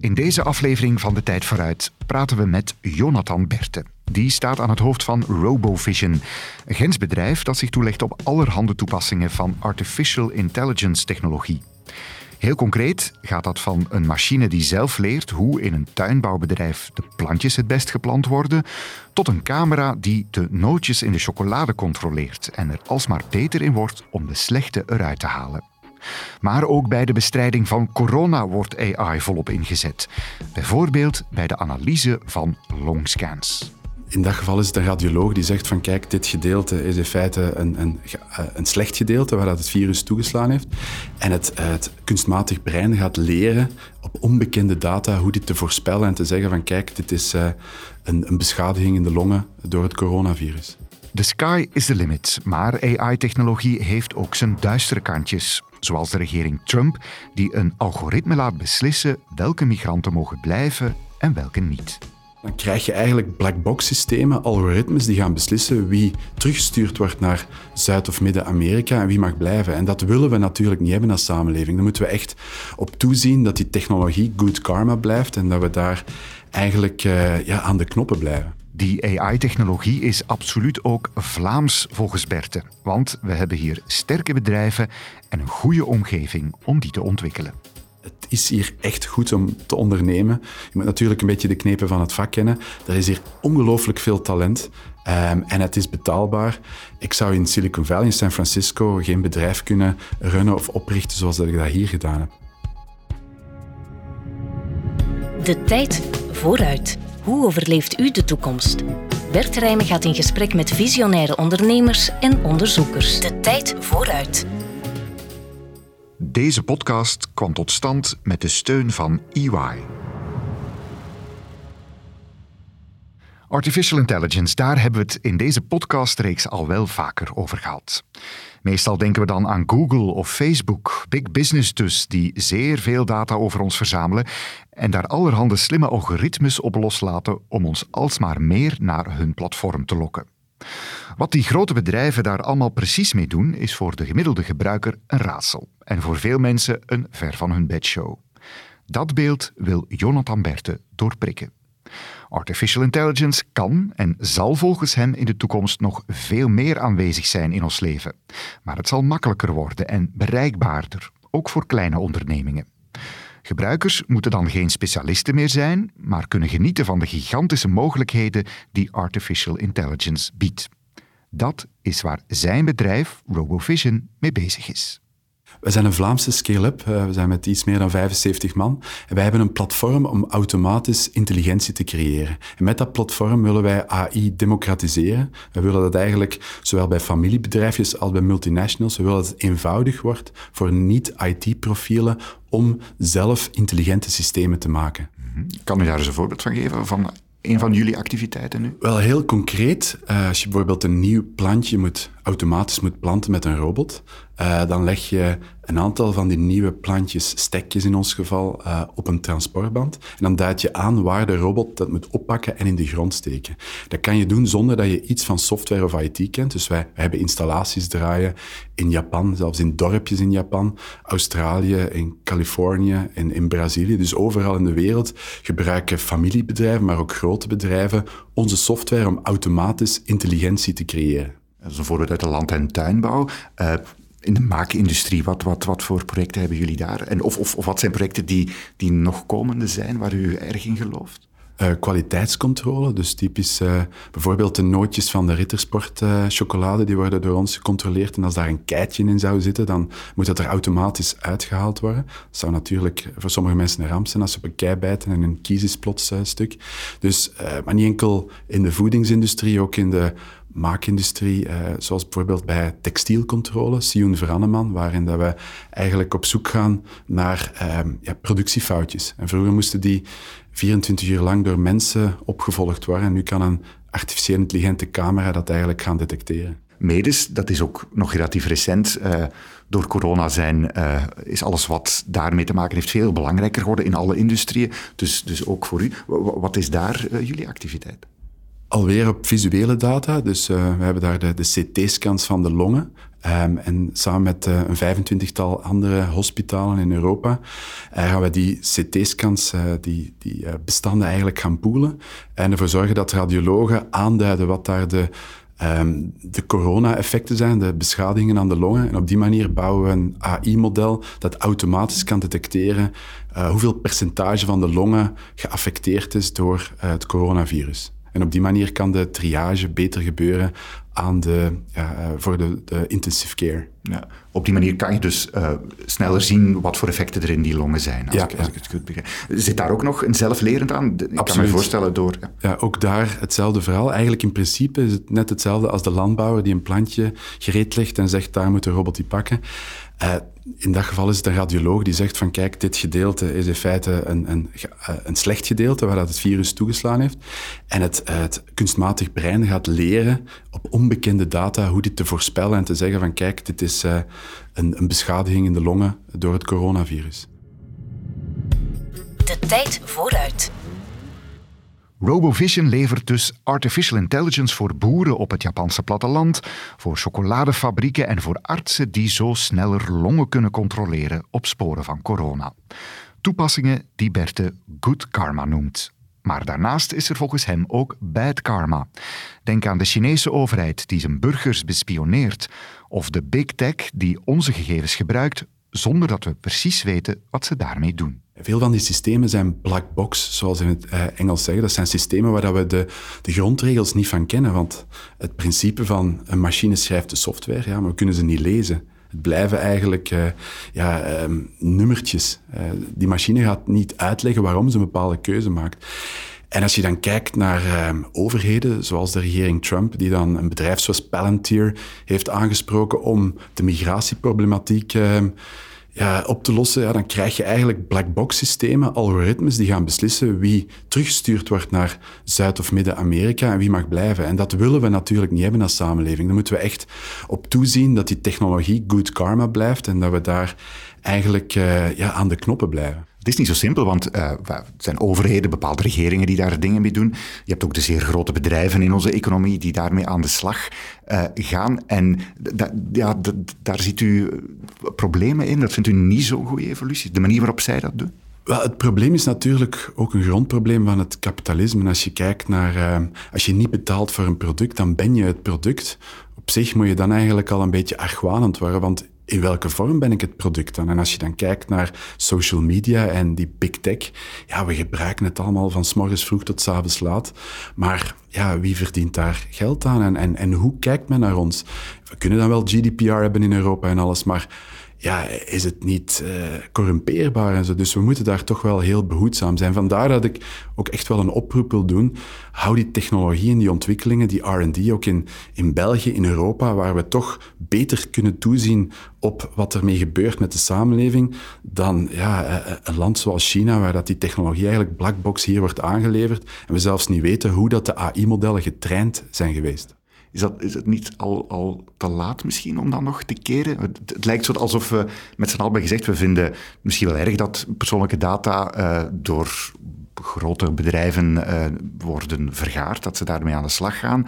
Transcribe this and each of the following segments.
In deze aflevering van De Tijd Vooruit praten we met Jonathan Berte. Die staat aan het hoofd van RoboVision, een grensbedrijf dat zich toelegt op allerhande toepassingen van artificial intelligence technologie. Heel concreet gaat dat van een machine die zelf leert hoe in een tuinbouwbedrijf de plantjes het best geplant worden, tot een camera die de nootjes in de chocolade controleert en er alsmaar beter in wordt om de slechte eruit te halen. Maar ook bij de bestrijding van corona wordt AI volop ingezet. Bijvoorbeeld bij de analyse van longscans. In dat geval is het een radioloog die zegt van kijk, dit gedeelte is in feite een, een, eh, een slecht gedeelte waar dat het virus toegeslaan heeft. En het, het kunstmatig brein gaat leren op onbekende data hoe dit te voorspellen en te zeggen van kijk, dit is uh, een, een beschadiging in de longen door het coronavirus. The sky is the limit, maar AI-technologie heeft ook zijn duistere kantjes. Zoals de regering Trump, die een algoritme laat beslissen welke migranten mogen blijven en welke niet. Dan krijg je eigenlijk blackbox systemen, algoritmes die gaan beslissen wie teruggestuurd wordt naar Zuid- of Midden-Amerika en wie mag blijven. En dat willen we natuurlijk niet hebben als samenleving. Daar moeten we echt op toezien dat die technologie good karma blijft en dat we daar eigenlijk uh, ja, aan de knoppen blijven. Die AI-technologie is absoluut ook Vlaams volgens Berte. Want we hebben hier sterke bedrijven en een goede omgeving om die te ontwikkelen. Het is hier echt goed om te ondernemen. Je moet natuurlijk een beetje de knepen van het vak kennen. Er is hier ongelooflijk veel talent. Um, en het is betaalbaar. Ik zou in Silicon Valley, in San Francisco, geen bedrijf kunnen runnen of oprichten zoals dat ik dat hier gedaan heb. De tijd vooruit. Hoe overleeft u de toekomst? Bert Rijmen gaat in gesprek met visionaire ondernemers en onderzoekers. De tijd vooruit. Deze podcast kwam tot stand met de steun van EY. Artificial intelligence, daar hebben we het in deze podcastreeks al wel vaker over gehad. Meestal denken we dan aan Google of Facebook, big business dus, die zeer veel data over ons verzamelen en daar allerhande slimme algoritmes op loslaten om ons alsmaar meer naar hun platform te lokken. Wat die grote bedrijven daar allemaal precies mee doen, is voor de gemiddelde gebruiker een raadsel en voor veel mensen een ver van hun bedshow. Dat beeld wil Jonathan Berte doorprikken. Artificial intelligence kan en zal volgens hem in de toekomst nog veel meer aanwezig zijn in ons leven. Maar het zal makkelijker worden en bereikbaarder, ook voor kleine ondernemingen. Gebruikers moeten dan geen specialisten meer zijn, maar kunnen genieten van de gigantische mogelijkheden die artificial intelligence biedt. Dat is waar zijn bedrijf RoboVision mee bezig is. We zijn een Vlaamse scale-up. Eh, we zijn met iets meer dan 75 man. En wij hebben een platform om automatisch intelligentie te creëren. En met dat platform willen wij AI democratiseren. We willen dat eigenlijk zowel bij familiebedrijfjes als bij multinationals, we willen dat het eenvoudig wordt voor niet-IT-profielen om zelf intelligente systemen te maken. Mhm. Kan u daar eens een voorbeeld van geven van een van jullie activiteiten nu? Wel heel concreet. Uh, als je bijvoorbeeld een nieuw plantje moet, automatisch moet planten met een robot, uh, dan leg je een aantal van die nieuwe plantjes, stekjes in ons geval, uh, op een transportband. En dan duid je aan waar de robot dat moet oppakken en in de grond steken. Dat kan je doen zonder dat je iets van software of IT kent. Dus wij hebben installaties draaien in Japan, zelfs in dorpjes in Japan, Australië, in Californië en in Brazilië. Dus overal in de wereld gebruiken familiebedrijven, maar ook grote bedrijven onze software om automatisch intelligentie te creëren. Dat is een voorbeeld uit de land- en tuinbouw. Uh, in de maakindustrie, wat, wat, wat voor projecten hebben jullie daar? En of, of, of wat zijn projecten die, die nog komende zijn, waar u erg in gelooft? Uh, kwaliteitscontrole, dus typisch uh, bijvoorbeeld de nootjes van de Rittersport uh, chocolade, die worden door ons gecontroleerd. En als daar een keitje in zou zitten, dan moet dat er automatisch uitgehaald worden. Dat zou natuurlijk voor sommige mensen een ramp zijn als ze op een kei bijten en een kies is plots stuk. Dus, maar niet enkel in de voedingsindustrie, ook in de maakindustrie, eh, zoals bijvoorbeeld bij textielcontrole, Sion Veranneman, waarin dat we eigenlijk op zoek gaan naar eh, ja, productiefoutjes. En vroeger moesten die 24 uur lang door mensen opgevolgd worden en nu kan een artificieel intelligente camera dat eigenlijk gaan detecteren. Medes, dat is ook nog relatief recent. Uh, door corona zijn, uh, is alles wat daarmee te maken heeft veel belangrijker geworden in alle industrieën. Dus, dus ook voor u. Wat is daar jullie activiteit? Alweer op visuele data. Dus we hebben daar de, de CT-scans van de longen. Um, en samen met uh, een 25-tal andere hospitalen in Europa uh, gaan we die CT-scans, die, die bestanden eigenlijk gaan poelen en ervoor zorgen dat radiologen aanduiden wat daar de, um, de corona-effecten zijn, de beschadigingen aan de longen. En op die manier bouwen we een AI-model dat automatisch kan detecteren hoeveel percentage van de longen geaffecteerd is door het coronavirus. En op die manier kan de triage beter gebeuren aan de, ja, eh, voor de, de intensive care. Ja, op die manier kan je dus uh, sneller zien wat voor effecten er in die longen zijn, als, ja, ik, als ik, het goed begrijp. Zit daar ook nog een zelflerend aan? Ik Absoluut. kan me voorstellen door... Ja, ook daar hetzelfde verhaal. Eigenlijk in principe is het net hetzelfde als de landbouwer die een plantje gereed legt en zegt, daar moet de robot die pakken. Uh, in dat geval is het een radioloog die zegt van kijk, dit gedeelte is in feite een, een, een slecht gedeelte waar dat het virus toegeslaan heeft. En het, het kunstmatig brein gaat leren op onbekende data hoe dit te voorspellen en te zeggen van kijk, dit is uh, een, een beschadiging in de longen door het coronavirus. De tijd vooruit. RoboVision levert dus artificial intelligence voor boeren op het Japanse platteland, voor chocoladefabrieken en voor artsen die zo sneller longen kunnen controleren op sporen van corona. Toepassingen die Berthe good karma noemt. Maar daarnaast is er volgens hem ook bad karma. Denk aan de Chinese overheid die zijn burgers bespioneert, of de big tech die onze gegevens gebruikt zonder dat we precies weten wat ze daarmee doen. Veel van die systemen zijn black box, zoals in het eh, Engels zeggen. Dat zijn systemen waar we de, de grondregels niet van kennen. Want het principe van een machine schrijft de software, ja, maar we kunnen ze niet lezen. Het blijven eigenlijk uh, ja, um, nummertjes. Uh, die machine gaat niet uitleggen waarom ze een bepaalde keuze maakt. En als je dan kijkt naar uh, overheden, zoals de regering Trump, die dan een bedrijf zoals Palantir heeft aangesproken om de migratieproblematiek ehm, ja, op te lossen, ja, dan krijg je eigenlijk black box systemen, algoritmes die gaan beslissen wie teruggestuurd wordt naar Zuid- of Midden-Amerika en wie mag blijven. En dat willen we natuurlijk niet hebben als samenleving. Dan moeten we echt op toezien dat die technologie good karma blijft en dat we daar eigenlijk uh, ja, aan de knoppen blijven. Het is niet zo simpel, want het zijn overheden, bepaalde regeringen die daar dingen mee doen. Je hebt ook de zeer grote bedrijven in onze economie die daarmee aan de slag uh, gaan. En ja, daar ziet u problemen in. Dat vindt u niet zo'n goede evolutie, de manier waarop zij dat doen? Wel, het probleem is natuurlijk ook een grondprobleem van het kapitalisme. Als je kijkt naar, als je niet betaalt voor een product, dan ben je het product. Op zich moet je dan eigenlijk al een beetje argwanend worden, want in welke vorm ben ik het product dan? En als je dan kijkt naar social media en die big tech, ja, we gebruiken het allemaal van s morgens vroeg tot s avonds laat. Maar ja, wie verdient daar geld aan en, en, en hoe kijkt men naar ons? We kunnen dan wel GDPR hebben in Europa en alles, maar ja, is het niet uh, corrumpeerbaar en zo. Dus we moeten daar toch wel heel behoedzaam zijn. Vandaar dat ik ook echt wel een oproep wil doen. Hou die technologie en die ontwikkelingen, die R&D, ook in, in België, in Europa, waar we toch beter kunnen toezien op wat ermee gebeurt met de samenleving, dan ja, eh, eh, een land zoals China, waar dat die technologie eigenlijk blackbox hier wordt aangeleverd en we zelfs niet weten hoe dat de AI-modellen getraind zijn geweest. Is, dat, is het niet al, al te laat misschien om dan nog te keren? Het, lijkt zo alsof we met z'n allen gezegd, we vinden misschien wel erg dat persoonlijke data uh, door grote bedrijven uh, worden vergaard, dat ze daarmee aan de slag gaan.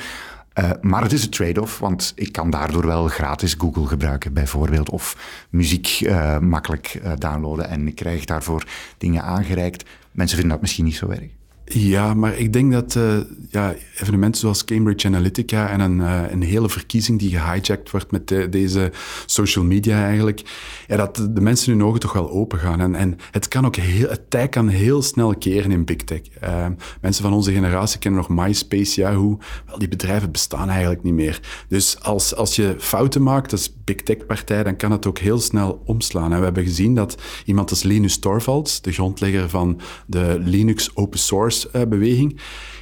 Uh, maar het is een trade-off, want ik kan daardoor wel gratis Google gebruiken, bijvoorbeeld. Of muziek makkelijk downloaden en ik krijg daarvoor dingen aangereikt. Mensen vinden dat misschien niet zo erg. Ja, maar ik denk dat uh, ja, evenementen zoals Cambridge Analytica en een, uh, een hele verkiezing die gehijacked wordt met de, deze social media eigenlijk, dat de mensen hun ogen toch wel open gaan. En, en het, kan ook heel, het tij kan heel snel keren in big tech. Uh, mensen van onze generatie kennen nog MySpace, Yahoo. Wel, die bedrijven bestaan eigenlijk niet meer. Dus als, als je fouten maakt als big tech partij, dan kan het ook heel snel omslaan. En we hebben gezien dat iemand als Linus Torvalds, de grondlegger van de Linux open source beweging,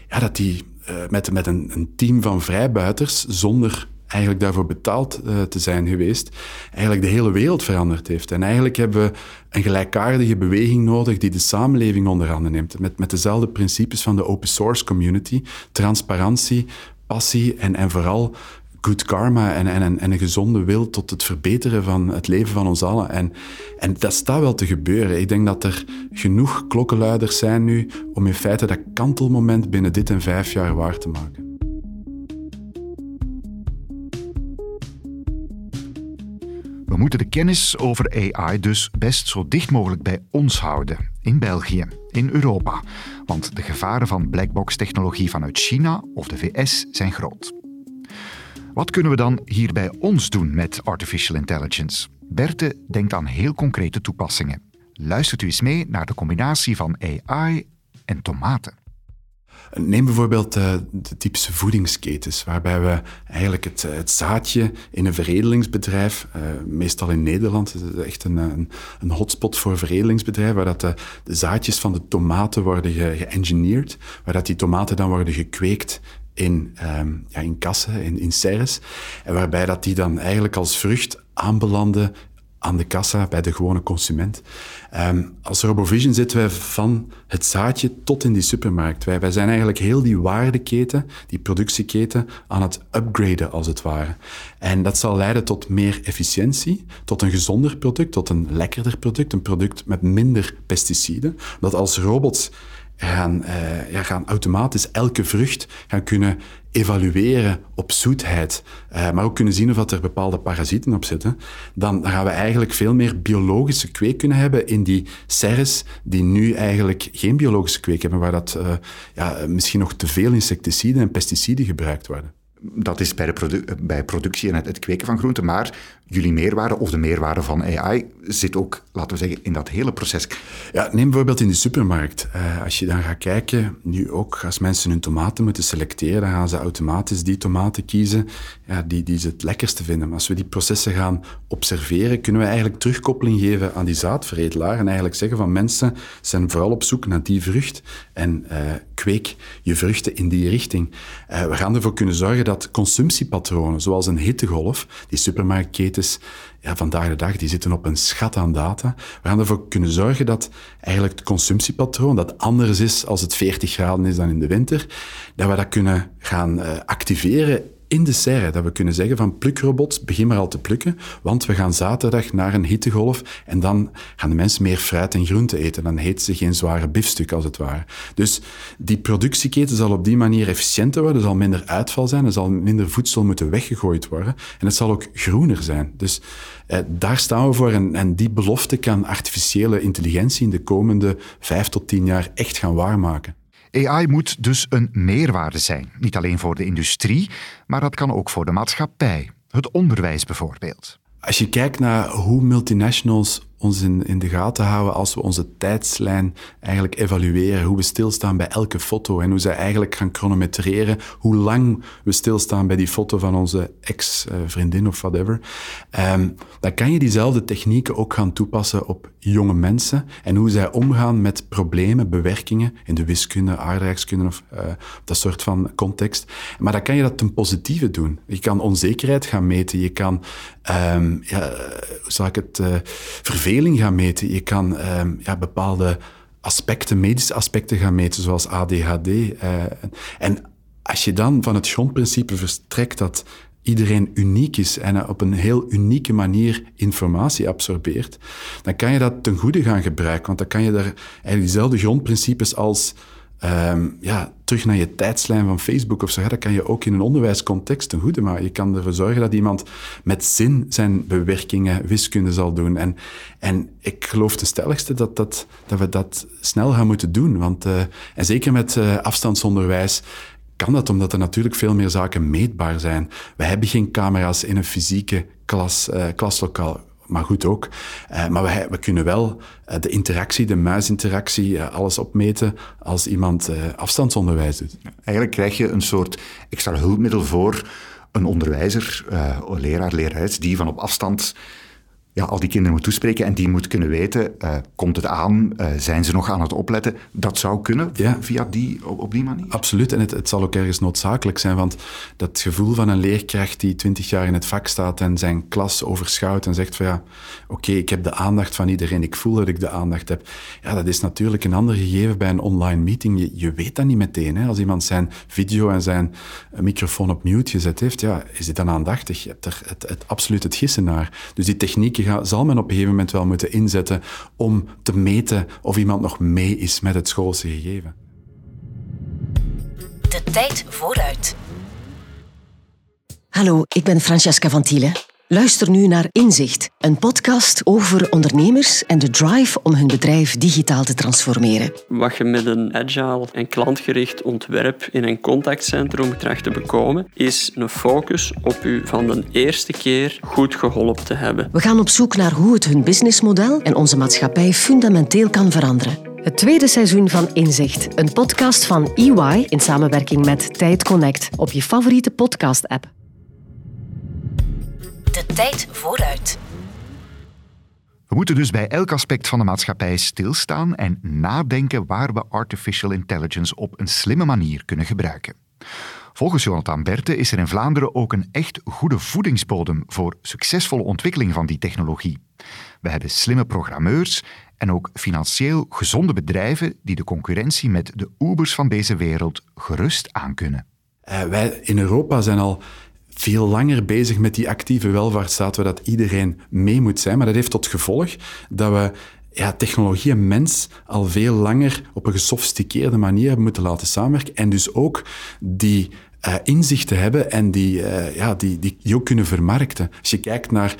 ja, dat die uh, met, met een, een, team van vrijbuiters, zonder eigenlijk daarvoor betaald uh, te zijn geweest, eigenlijk de hele wereld veranderd heeft. En eigenlijk hebben we een gelijkaardige beweging nodig die de samenleving onder handen neemt, met, met dezelfde principes van de open source community, transparantie, passie en, en vooral good karma en, en, en, een gezonde wil tot het verbeteren van het leven van ons allen. En, en dat staat wel te gebeuren. Ik denk dat er genoeg klokkenluiders zijn nu om in feite dat kantelmoment binnen dit en vijf jaar waar te maken. We moeten de kennis over AI dus best zo dicht mogelijk bij ons houden. In België, in Europa. Want de gevaren van blackbox-technologie vanuit China of de VS zijn groot. Wat kunnen we dan hier bij ons doen met artificial intelligence? Berthe denkt aan heel concrete toepassingen. Luistert u eens mee naar de combinatie van AI en tomaten. Neem bijvoorbeeld uh, de typische voedingsketens, waarbij we eigenlijk het, eh, het zaadje in een veredelingsbedrijf, uh, meestal in Nederland, het is echt een, een, hotspot voor veredelingsbedrijven, waar dat de, de, zaadjes van de tomaten worden geëngineerd, waar dat die tomaten dan worden gekweekt in, um, ja, in kassen, in, in serres, en waarbij dat die dan eigenlijk als vrucht aanbelanden aan de kassa bij de gewone consument. Um, als RoboVision zitten wij van het zaadje tot in die supermarkt. Wij, wij zijn eigenlijk heel die waardeketen, die productieketen, aan het upgraden als het ware. En dat zal leiden tot meer efficiëntie, tot een gezonder product, tot een lekkerder product, een product met minder pesticiden. Dat als robots gaan, uh, ja, gaan automatisch elke vrucht gaan kunnen evalueren op zoetheid, uh, maar ook kunnen zien of er bepaalde parasieten op zitten, dan, gaan we eigenlijk veel meer biologische kweek kunnen hebben in die serres die nu eigenlijk geen biologische kweek hebben, waar dat, uh, ja, misschien nog te veel insecticiden en pesticiden gebruikt worden dat is bij, de bij productie en het, het, kweken van groenten. Maar jullie meerwaarde of de meerwaarde van AI zit ook, laten we zeggen, in dat hele proces. Ja, neem bijvoorbeeld in de supermarkt. Uh, als je dan gaat kijken, nu ook als mensen hun tomaten moeten selecteren, dan gaan ze automatisch die tomaten kiezen ja, die, die ze het lekkerste vinden. Maar als we die processen gaan observeren, kunnen we eigenlijk terugkoppeling geven aan die zaadveredelaar en eigenlijk zeggen van mensen zijn vooral op zoek naar die vrucht en uh, kweek je vruchten in die richting. Uh, we gaan ervoor kunnen zorgen dat consumptiepatronen, zoals een hittegolf, die supermarktketens ja, vandaag de dag, die zitten op een schat aan data. We gaan ervoor kunnen zorgen dat eigenlijk het consumptiepatroon, dat anders is als het 40 graden is dan in de winter, dat we dat kunnen gaan uh, activeren in de serre. Dat we kunnen zeggen van plukrobots, begin maar al te plukken, want we gaan zaterdag naar een hittegolf en dan gaan de mensen meer fruit en groente eten. Dan heet ze geen zware biefstuk als het ware. Dus die productieketen zal op die manier efficiënter worden, er zal minder uitval zijn, er zal minder voedsel moeten weggegooid worden en het zal ook groener zijn. Dus eh, daar staan we voor en die belofte kan artificiële intelligentie in de komende vijf tot tien jaar echt gaan waarmaken. AI moet dus een meerwaarde zijn, niet alleen voor de industrie, maar dat kan ook voor de maatschappij, het onderwijs bijvoorbeeld. Als je kijkt naar hoe multinationals ons in, de gaten houden als we onze tijdslijn eigenlijk evalueren. Hoe we stilstaan bij elke foto en hoe zij eigenlijk gaan chronometreren hoe lang we stilstaan bij die foto van onze ex-vriendin of whatever. Um, dan kan je diezelfde technieken ook gaan toepassen op jonge mensen en hoe zij omgaan met problemen, bewerkingen in de wiskunde, aardrijkskunde of uh, dat soort van context. Maar dan kan je dat ten positieve doen. Je kan onzekerheid gaan meten, je kan, um, ja, hoe ik het, uh, verveling gaan meten. Je kan ehm, ja, bepaalde aspecten, medische aspecten gaan meten, zoals ADHD. Eh, en als je dan van het grondprincipe verstrekt dat iedereen uniek is en op een heel unieke manier informatie absorbeert, dan kan je dat ten goede gaan gebruiken. Want dan kan je daar eigenlijk diezelfde grondprincipes als um, ja, terug naar je tijdslijn van Facebook of zo. Dat kan je ook in een onderwijscontext ten goede maken. Je kan ervoor zorgen dat iemand met zin zijn bewerkingen wiskunde zal doen. En, en ik geloof ten stelligste dat, dat, dat we dat snel gaan moeten doen. Want, uh, en zeker met uh, afstandsonderwijs kan dat omdat er natuurlijk veel meer zaken meetbaar zijn. We hebben geen camera's in een fysieke klas, uh, klaslokaal maar goed ook. Uh, maar we, we, kunnen wel uh, de interactie, de muisinteractie, alles opmeten als iemand afstandsonderwijs doet. Eigenlijk krijg je een soort extra hulpmiddel voor een onderwijzer, leraar, lerares, die van op afstand ja, al die kinderen moet toespreken en die moet kunnen weten, uh, komt het aan, uh, zijn ze nog aan het opletten? Dat zou kunnen ja. via die, op, op, die manier? Absoluut, en het, het, zal ook ergens noodzakelijk zijn, want dat gevoel van een leerkracht die twintig jaar in het vak staat en zijn klas overschouwt en zegt van ja, oké, okay, ik heb de aandacht van iedereen, ik voel dat ik de aandacht heb. Ja, dat is natuurlijk een ander gegeven bij een online meeting. Je, je weet dat niet meteen. Hè? Als iemand zijn video en zijn microfoon op mute gezet heeft, ja, is dit dan aandachtig? Je hebt er het, het, absoluut het gissen naar. Dus die technieken zal men op een gegeven moment wel moeten inzetten om te meten of iemand nog mee is met het schoolse gegeven. De tijd vooruit. Hallo, ik ben Francesca van Thielen. Luister nu naar Inzicht, een podcast over ondernemers en de drive om hun bedrijf digitaal te transformeren. Wat je met een agile en klantgericht ontwerp in een contactcentrum tracht te bekomen, is een focus op u van de eerste keer goed geholpen te hebben. We gaan op zoek naar hoe het hun businessmodel en onze maatschappij fundamenteel kan veranderen. Het tweede seizoen van Inzicht, een podcast van EY in samenwerking met Tijd Connect op je favoriete podcast-app. De tijd vooruit. We moeten dus bij elk aspect van de maatschappij stilstaan en nadenken waar we artificial intelligence op een slimme manier kunnen gebruiken. Volgens Jonathan Berte is er in Vlaanderen ook een echt goede voedingsbodem voor succesvolle ontwikkeling van die technologie. We hebben slimme programmeurs en ook financieel gezonde bedrijven die de concurrentie met de Ubers van deze wereld gerust aankunnen. Uh, wij in Europa zijn al veel langer bezig met die actieve welvaartsstaat, waar dat iedereen mee moet zijn. Maar dat heeft tot gevolg dat we ja, technologie en mens al veel langer op een gesofisticeerde manier hebben moeten laten samenwerken. En dus ook die uh, inzichten hebben en die, uh, ja, die, die ook kunnen vermarkten. Als je kijkt naar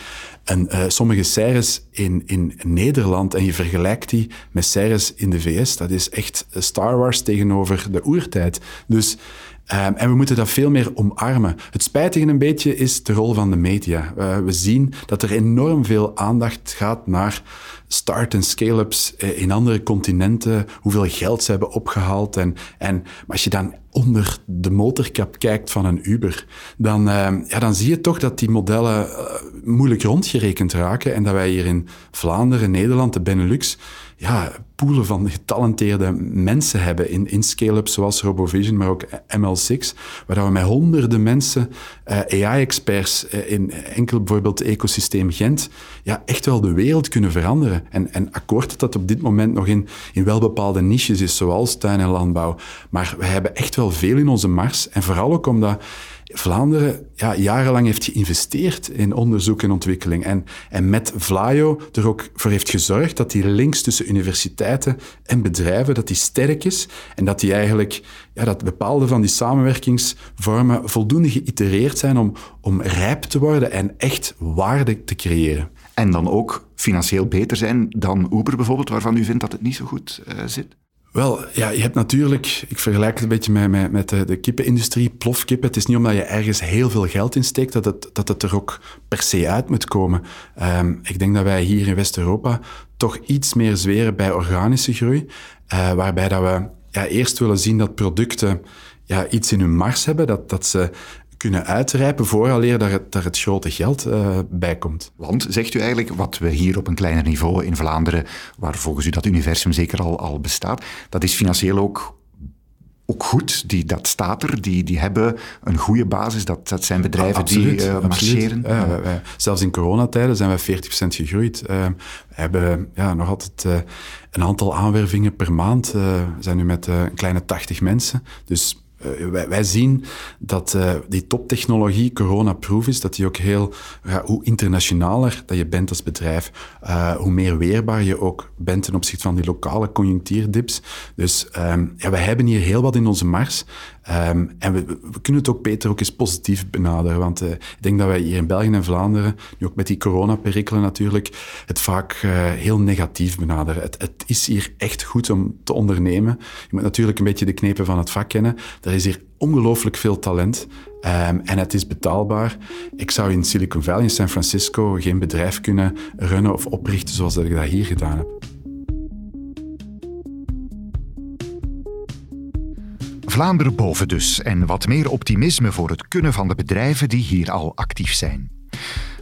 een, uh, sommige series in, in Nederland en je vergelijkt die met series in de VS, dat is echt Star Wars tegenover de oertijd. Dus Um, en we moeten dat veel meer omarmen. Het spijtige een beetje is de rol van de media. Uh, we zien dat er enorm veel aandacht gaat naar start- en scale-ups uh, in andere continenten, hoeveel geld ze hebben opgehaald. En, en, maar als je dan onder de motorkap kijkt van een Uber, dan, uh, ja, dan zie je toch dat die modellen uh, moeilijk rondgerekend raken en dat wij hier in Vlaanderen, Nederland, de Benelux, ja, poelen van getalenteerde mensen hebben in, in scale-ups zoals RoboVision, maar ook ML6, waar we met honderden mensen, uh, AI-experts uh, in enkel bijvoorbeeld het ecosysteem Gent, ja, echt wel de wereld kunnen veranderen. En, en akkoord dat dat op dit moment nog in, in wel bepaalde niches is, zoals tuin en landbouw. Maar we hebben echt wel veel in onze mars. En vooral ook omdat Vlaanderen ja, jarenlang heeft geïnvesteerd in onderzoek en ontwikkeling. En, en met Vlaio er ook voor heeft gezorgd dat die links tussen universiteiten en bedrijven dat die sterk is. En dat die eigenlijk, ja, dat bepaalde van die samenwerkingsvormen voldoende geïtereerd zijn om, om rijp te worden en echt waarde te creëren. En dan ook financieel beter zijn dan Uber bijvoorbeeld, waarvan u vindt dat het niet zo goed uh, zit? Wel, ja, je hebt natuurlijk, ik vergelijk het een beetje met, met, de, de kippenindustrie, plofkippen. Het is niet omdat je ergens heel veel geld in steekt dat het, dat het er ook per se uit moet komen. Um, ik denk dat wij hier in West-Europa toch iets meer zweren bij organische groei, uh, waarbij dat we ja, eerst willen zien dat producten ja, iets in hun mars hebben, dat, dat ze kunnen uitrijpen vooraleer daar het, daar het grote geld uh, bij komt. Want, zegt u eigenlijk, wat we hier op een kleiner niveau in Vlaanderen, waar volgens u dat universum zeker al, al bestaat, dat is financieel ook ook goed. Die, dat staat er. Die, die hebben een goede basis. Dat, dat zijn bedrijven absoluut, die uh, marcheren. Wij, wij, zelfs in coronatijden zijn wij 40% gegroeid. Uh, we hebben ja, nog altijd uh, een aantal aanwervingen per maand. we zijn nu met een kleine 80 mensen. Dus uh, wij, zien dat uh, die toptechnologie corona-proof is, dat die ook heel, hoe internationaler dat je bent als bedrijf, uh, hoe meer weerbaar je ook bent ten opzichte van die lokale conjunctuurdips. Dus um, ja, wij hebben hier heel wat in onze mars. Um, en we, kunnen het ook beter ook eens positief benaderen, want uh, ik denk dat wij hier in België en Vlaanderen, nu ook met die coronaperikelen natuurlijk, het vaak uh, heel negatief benaderen. Het, het, is hier echt goed om te ondernemen. Je moet natuurlijk een beetje de knepen van het vak kennen. Er is hier ongelooflijk veel talent um, en het is betaalbaar. Ik zou in Silicon Valley, in San Francisco, geen bedrijf kunnen runnen of oprichten zoals dat ik dat hier gedaan heb. Vlaanderen boven dus en wat meer optimisme voor het kunnen van de bedrijven die hier al actief zijn.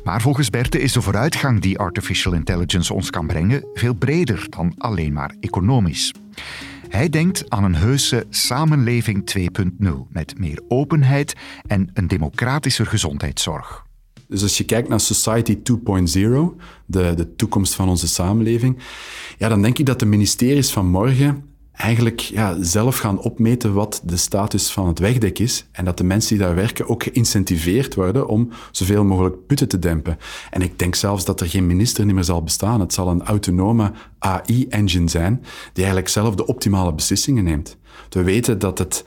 Maar volgens Berte is de vooruitgang die artificial intelligence ons kan brengen veel breder dan alleen maar economisch. Hij denkt aan een heuse samenleving 2.0 met meer openheid en een democratischer gezondheidszorg. Dus als je kijkt naar Society 2.0, de, de toekomst van onze samenleving, ja, dan denk ik dat de ministeries van morgen eigenlijk ja, zelf gaan opmeten wat de status van het wegdek is en dat de mensen die daar werken ook geïncentiveerd worden om zoveel mogelijk putten te dempen. En ik denk zelfs dat er geen minister meer zal bestaan. Het zal een autonome AI-engine zijn die eigenlijk zelf de optimale beslissingen neemt. We weten dat het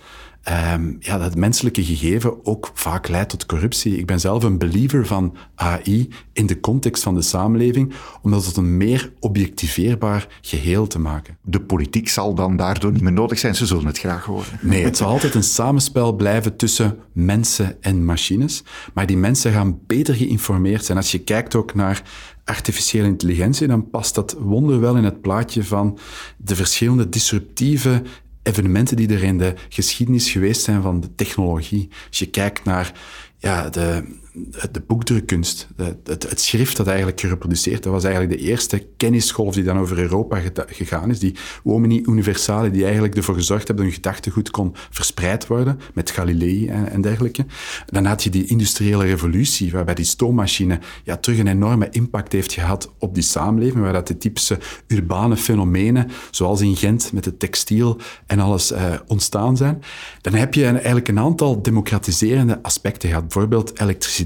um, ja, dat menselijke gegeven ook vaak leidt tot corruptie. Ik ben zelf een believer van AI in de context van de samenleving, om dat tot een meer objectiveerbaar geheel te maken. De politiek zal dan daardoor niet meer nodig zijn, ze zullen het graag horen. Nee, het zal altijd een samenspel blijven tussen mensen en machines, maar die mensen gaan beter geïnformeerd zijn. Als je kijkt ook naar artificiële intelligentie, dan past dat wonderwel in het plaatje van de verschillende disruptieve evenementen die er in de geschiedenis geweest zijn van de technologie. Als je kijkt naar ja, de, de boekdrukkunst, het, het, schrift dat eigenlijk gereproduceerd, dat was eigenlijk de eerste kennisgolf die dan over Europa gegaan is. Die Omni Universale, die eigenlijk ervoor gezorgd hebben dat hun gedachtegoed kon verspreid worden, met Galilei en, dergelijke. Dan had je die industriële revolutie, waarbij die stoommachine ja, terug een enorme impact heeft gehad op die samenleving, waar dat de typische urbane fenomenen, zoals in Gent met het textiel en alles, uh, ontstaan zijn. Dan heb je eigenlijk een aantal democratiserende aspecten gehad. Bijvoorbeeld elektriciteit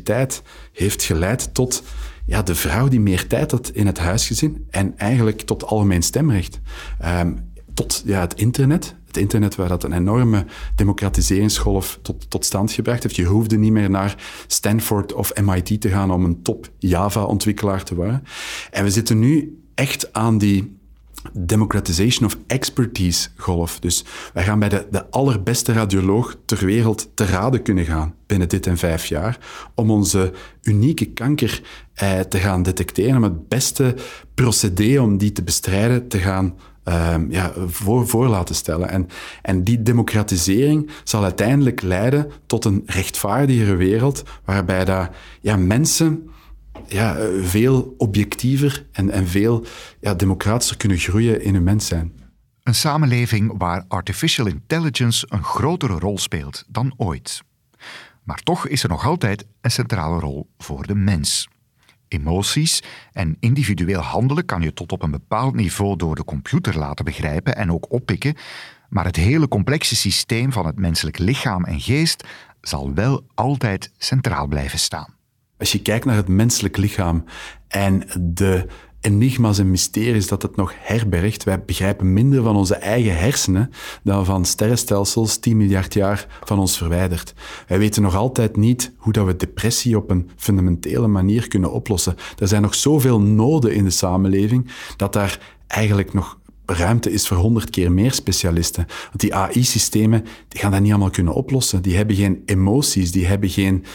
heeft geleid tot ja, de vrouw die meer tijd had in het huisgezin en eigenlijk tot algemeen stemrecht. Um, tot ja, het internet. Het internet waar dat een enorme democratiseringsgolf tot, tot stand gebracht heeft. Je hoefde niet meer naar Stanford of MIT te gaan om een top Java-ontwikkelaar te worden. En we zitten nu echt aan die democratization of expertise golf. Dus wij gaan bij de, de allerbeste radioloog ter wereld te raden kunnen gaan binnen dit en vijf jaar om onze unieke kanker eh, te gaan detecteren, om het beste procedé om die te bestrijden te gaan uh, ja, voor, voor laten stellen. En, en die democratisering zal uiteindelijk leiden tot een rechtvaardigere wereld waarbij daar, ja, mensen ja, veel objectiever en, en veel ja, democratischer kunnen groeien in hun mens zijn. Een samenleving waar artificial intelligence een grotere rol speelt dan ooit. Maar toch is er nog altijd een centrale rol voor de mens. Emoties en individueel handelen kan je tot op een bepaald niveau door de computer laten begrijpen en ook oppikken, maar het hele complexe systeem van het menselijk lichaam en geest zal wel altijd centraal blijven staan. Als je kijkt naar het menselijk lichaam en de enigma's en mysteries dat het nog herbergt. Wij begrijpen minder van onze eigen hersenen dan van sterrenstelsels 10 miljard jaar van ons verwijderd. Wij weten nog altijd niet hoe dat we depressie op een fundamentele manier kunnen oplossen. Er zijn nog zoveel noden in de samenleving dat daar eigenlijk nog ruimte is voor honderd keer meer specialisten. Want die AI-systemen die gaan dat niet allemaal kunnen oplossen. Die hebben geen emoties, die hebben geen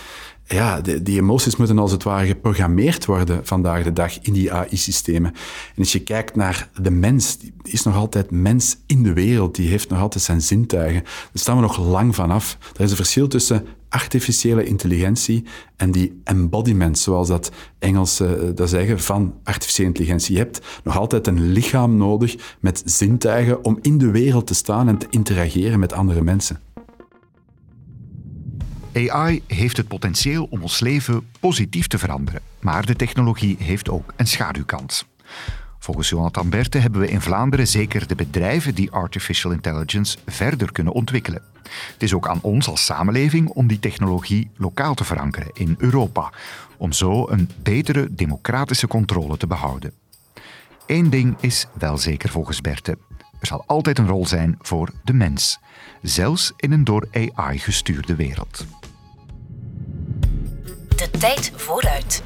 ja, die emoties moeten als het ware geprogrammeerd worden vandaag de dag in die AI-systemen. En als je kijkt naar de mens, die is nog altijd mens in de wereld, die heeft nog altijd zijn zintuigen. Daar staan we nog lang vanaf. Er is een verschil tussen artificiële intelligentie en die embodiment, zoals dat Engelsen uh, dat zeggen, van artificiële intelligentie. Je hebt nog altijd een lichaam nodig met zintuigen om in de wereld te staan en te interageren met andere mensen. AI heeft het potentieel om ons leven positief te veranderen, maar de technologie heeft ook een schaduwkant. Volgens Jonathan Berte hebben we in Vlaanderen zeker de bedrijven die artificial intelligence verder kunnen ontwikkelen. Het is ook aan ons als samenleving om die technologie lokaal te verankeren in Europa, om zo een betere democratische controle te behouden. Eén ding is wel zeker volgens Berte. Er zal altijd een rol zijn voor de mens, zelfs in een door AI gestuurde wereld. De tijd vooruit.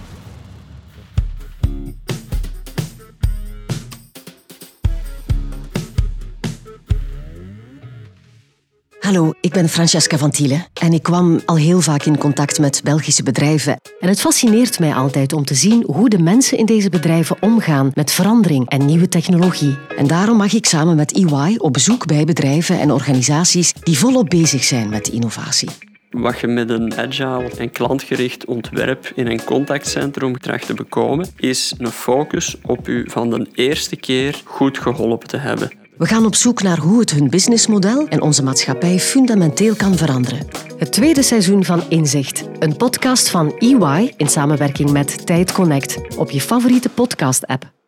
Hallo, ik ben Francesca van Thiele en ik kwam al heel vaak in contact met Belgische bedrijven. En het fascineert mij altijd om te zien hoe de mensen in deze bedrijven omgaan met verandering en nieuwe technologie. En daarom mag ik samen met EY op bezoek bij bedrijven en organisaties die volop bezig zijn met innovatie. Wat je met een agile en klantgericht ontwerp in een contactcentrum tracht te bekomen, is een focus op u van de eerste keer goed geholpen te hebben. We gaan op zoek naar hoe het hun businessmodel en onze maatschappij fundamenteel kan veranderen. Het tweede seizoen van Inzicht, een podcast van EY in samenwerking met Tijd Connect op je favoriete podcast-app.